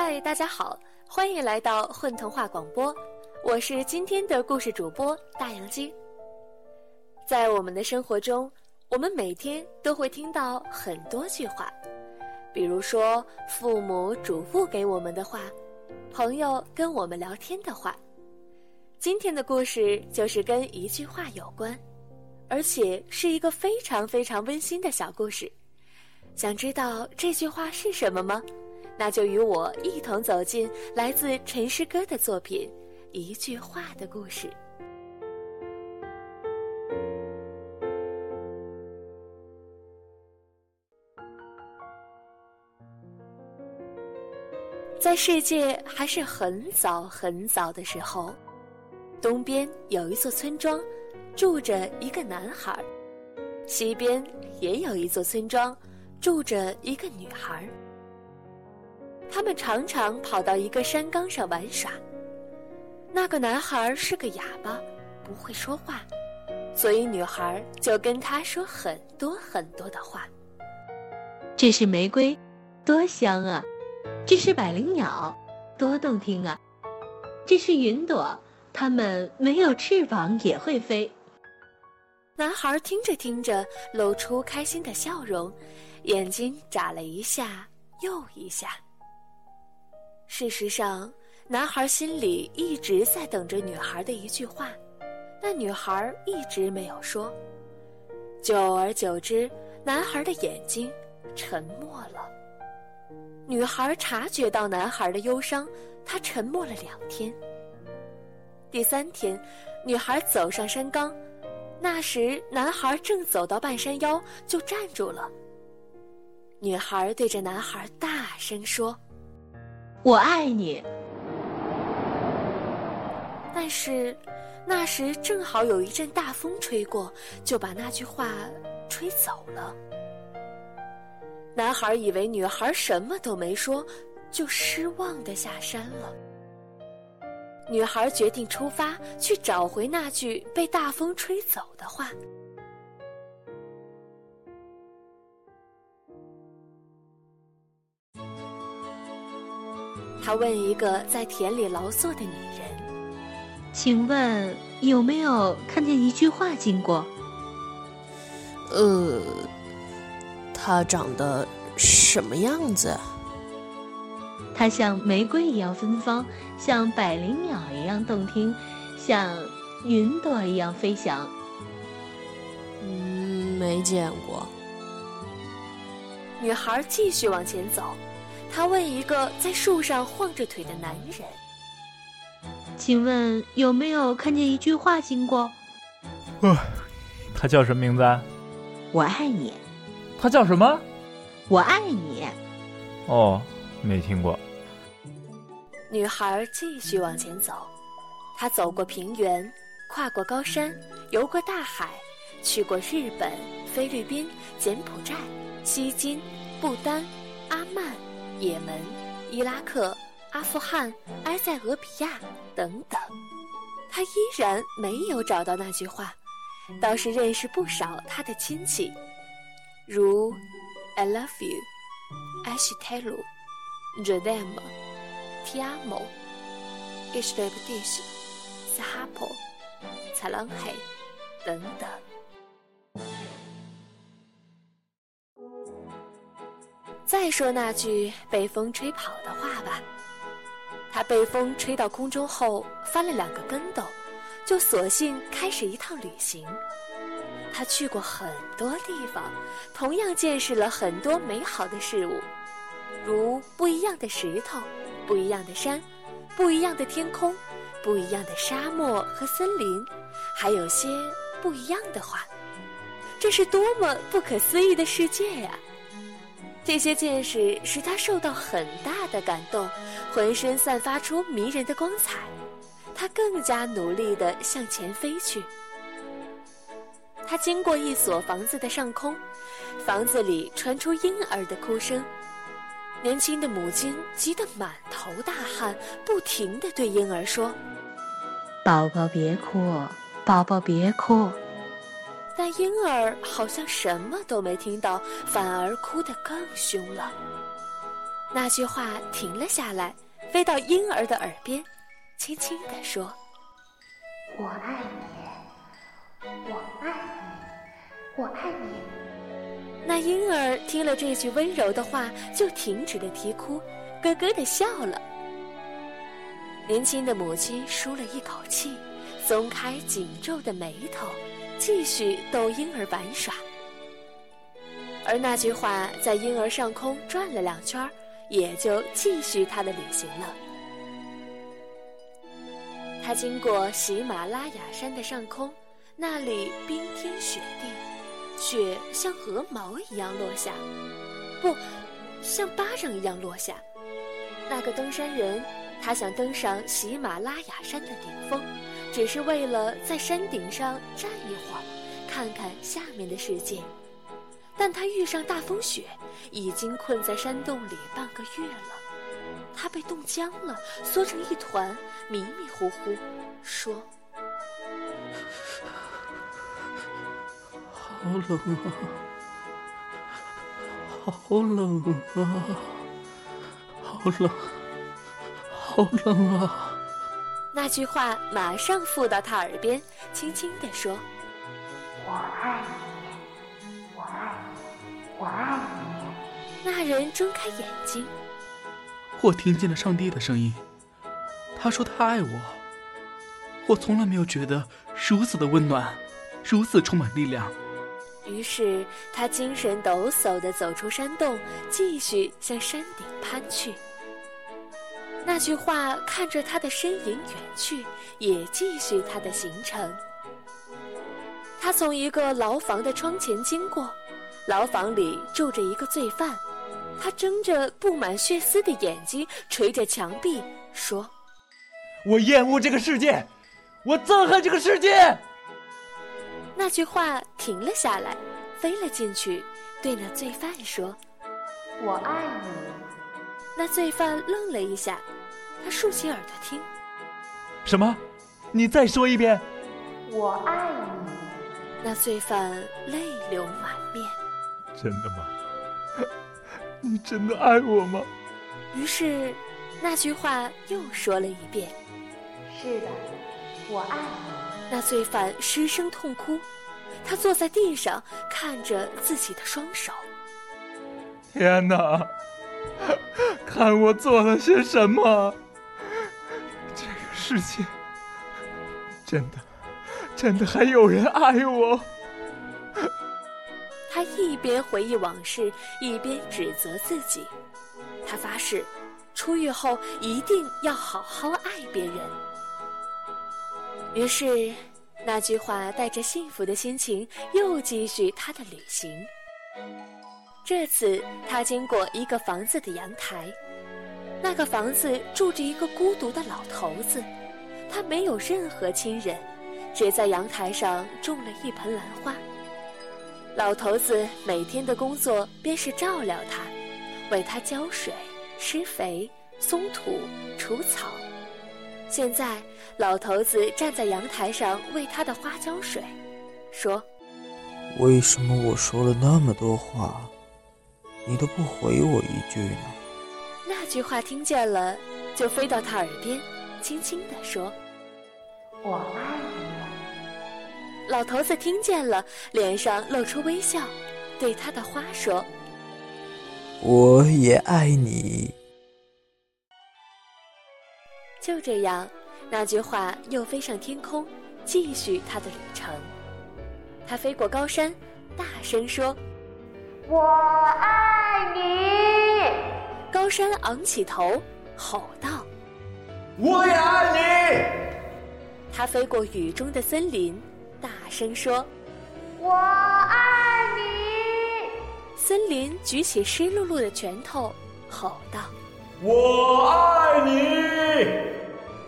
嗨，大家好，欢迎来到混童话广播，我是今天的故事主播大杨鸡。在我们的生活中，我们每天都会听到很多句话，比如说父母嘱咐给我们的话，朋友跟我们聊天的话。今天的故事就是跟一句话有关，而且是一个非常非常温馨的小故事。想知道这句话是什么吗？那就与我一同走进来自陈诗歌的作品《一句话的故事》。在世界还是很早很早的时候，东边有一座村庄，住着一个男孩；西边也有一座村庄，住着一个女孩。他们常常跑到一个山岗上玩耍。那个男孩是个哑巴，不会说话，所以女孩就跟他说很多很多的话。这是玫瑰，多香啊！这是百灵鸟，多动听啊！这是云朵，它们没有翅膀也会飞。男孩听着听着，露出开心的笑容，眼睛眨了一下又一下。事实上，男孩心里一直在等着女孩的一句话，但女孩一直没有说。久而久之，男孩的眼睛沉默了。女孩察觉到男孩的忧伤，她沉默了两天。第三天，女孩走上山岗，那时男孩正走到半山腰，就站住了。女孩对着男孩大声说。我爱你，但是那时正好有一阵大风吹过，就把那句话吹走了。男孩以为女孩什么都没说，就失望的下山了。女孩决定出发去找回那句被大风吹走的话。他问一个在田里劳作的女人：“请问有没有看见一句话经过？”“呃，她长得什么样子？”“它像玫瑰一样芬芳，像百灵鸟一样动听，像云朵一样飞翔。”“嗯，没见过。”女孩继续往前走。他问一个在树上晃着腿的男人：“请问有没有看见一句话经过？”“呃，他叫什么名字？”“我爱你。”“他叫什么？”“我爱你。”“哦，没听过。”女孩继续往前走，她走过平原，跨过高山，游过大海，去过日本、菲律宾、柬埔寨、西金、不丹、阿曼。也门、伊拉克、阿富汗、埃塞俄比亚等等，他依然没有找到那句话，倒是认识不少他的亲戚，如 "I love you", "I should tell you", "The them", "Ti amo", "Ishrebdish", "Sahapo", "Salanhe" 等等。再说那句被风吹跑的话吧。他被风吹到空中后，翻了两个跟斗，就索性开始一趟旅行。他去过很多地方，同样见识了很多美好的事物，如不一样的石头、不一样的山、不一样的天空、不一样的沙漠和森林，还有些不一样的话。这是多么不可思议的世界呀！这些见识使他受到很大的感动，浑身散发出迷人的光彩。他更加努力地向前飞去。他经过一所房子的上空，房子里传出婴儿的哭声。年轻的母亲急得满头大汗，不停地对婴儿说：“宝宝别哭，宝宝别哭。”但婴儿好像什么都没听到，反而哭得更凶了。那句话停了下来，飞到婴儿的耳边，轻轻地说：“我爱你，我爱你，我爱你。”那婴儿听了这句温柔的话，就停止了啼哭，咯咯地笑了。年轻的母亲舒了一口气，松开紧皱的眉头，继续逗婴儿玩耍。而那句话在婴儿上空转了两圈，也就继续他的旅行了。他经过喜马拉雅山的上空，那里冰天雪地，雪像鹅毛一样落下，不，像巴掌一样落下。那个登山人。他想登上喜马拉雅山的顶峰，只是为了在山顶上站一会儿，看看下面的世界。但他遇上大风雪，已经困在山洞里半个月了。他被冻僵了，缩成一团，迷迷糊糊，说：“好冷啊，好冷啊，好冷。”好冷啊！那句话马上附到他耳边，轻轻地说：“我爱你，我爱你，我爱你。”那人睁开眼睛，我听见了上帝的声音。他说他爱我。我从来没有觉得如此的温暖，如此充满力量。于是他精神抖擞地走出山洞，继续向山顶攀去。那句话看着他的身影远去，也继续他的行程。他从一个牢房的窗前经过，牢房里住着一个罪犯。他睁着布满血丝的眼睛，捶着墙壁说：“我厌恶这个世界，我憎恨这个世界。”那句话停了下来，飞了进去，对那罪犯说：“我爱你。”那罪犯愣了一下。他竖起耳朵听，什么？你再说一遍。我爱你。那罪犯泪流满面。真的吗？你真的爱我吗？于是，那句话又说了一遍。是的，我爱你。那罪犯失声痛哭，他坐在地上看着自己的双手。天哪！看我做了些什么！世界真的，真的还有人爱我。他一边回忆往事，一边指责自己。他发誓，出狱后一定要好好爱别人。于是，那句话带着幸福的心情，又继续他的旅行。这次，他经过一个房子的阳台。那个房子住着一个孤独的老头子，他没有任何亲人，只在阳台上种了一盆兰花。老头子每天的工作便是照料它，为它浇水、施肥、松土、除草。现在，老头子站在阳台上为他的花浇水，说：“为什么我说了那么多话，你都不回我一句呢？”那句话听见了，就飞到他耳边，轻轻地说：“我爱你。”老头子听见了，脸上露出微笑，对他的花说：“我也爱你。”就这样，那句话又飞上天空，继续他的旅程。他飞过高山，大声说：“我爱你。”高山昂起头，吼道：“我也爱你！”他飞过雨中的森林，大声说：“我爱你！”森林举起湿漉漉的拳头，吼道：“我爱你！”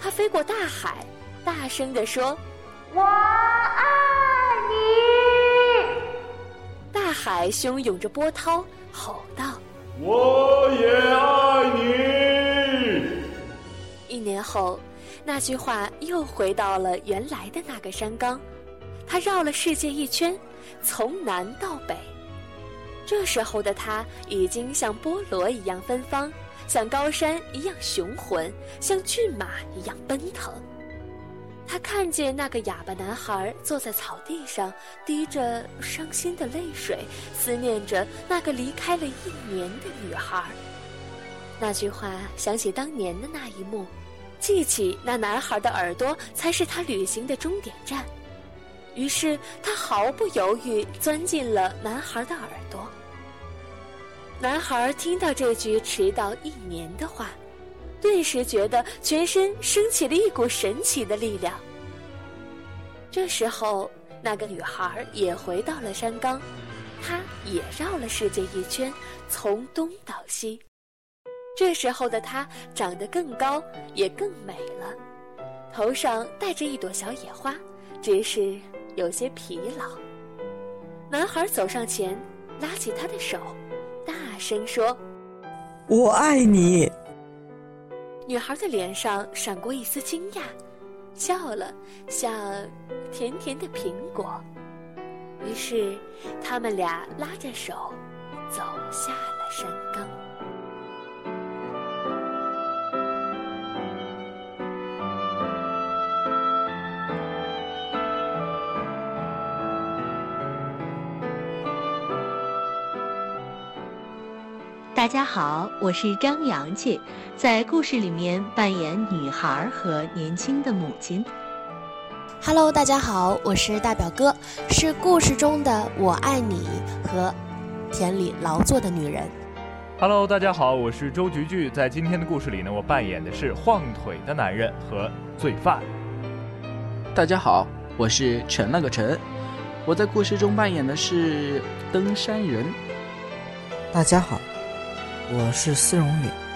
他飞过大海，大声地说：“我爱你！”大海汹涌着波涛，吼道。我也爱你。一年后，那句话又回到了原来的那个山岗，他绕了世界一圈，从南到北。这时候的他已经像菠萝一样芬芳，像高山一样雄浑，像骏马一样奔腾。他看见那个哑巴男孩坐在草地上，滴着伤心的泪水，思念着那个离开了一年的女孩。那句话想起当年的那一幕，记起那男孩的耳朵才是他旅行的终点站。于是他毫不犹豫钻进了男孩的耳朵。男孩听到这句迟到一年的话。顿时觉得全身升起了一股神奇的力量。这时候，那个女孩也回到了山岗，她也绕了世界一圈，从东到西。这时候的她长得更高，也更美了，头上戴着一朵小野花，只是有些疲劳。男孩走上前，拉起她的手，大声说：“我爱你。”女孩的脸上闪过一丝惊讶，笑了，像甜甜的苹果。于是，他们俩拉着手走下了山岗。大家好，我是张阳气，在故事里面扮演女孩和年轻的母亲。Hello，大家好，我是大表哥，是故事中的我爱你和田里劳作的女人。Hello，大家好，我是周菊菊，在今天的故事里呢，我扮演的是晃腿的男人和罪犯。大家好，我是陈那个陈，我在故事中扮演的是登山人。大家好。我是丝绒脸。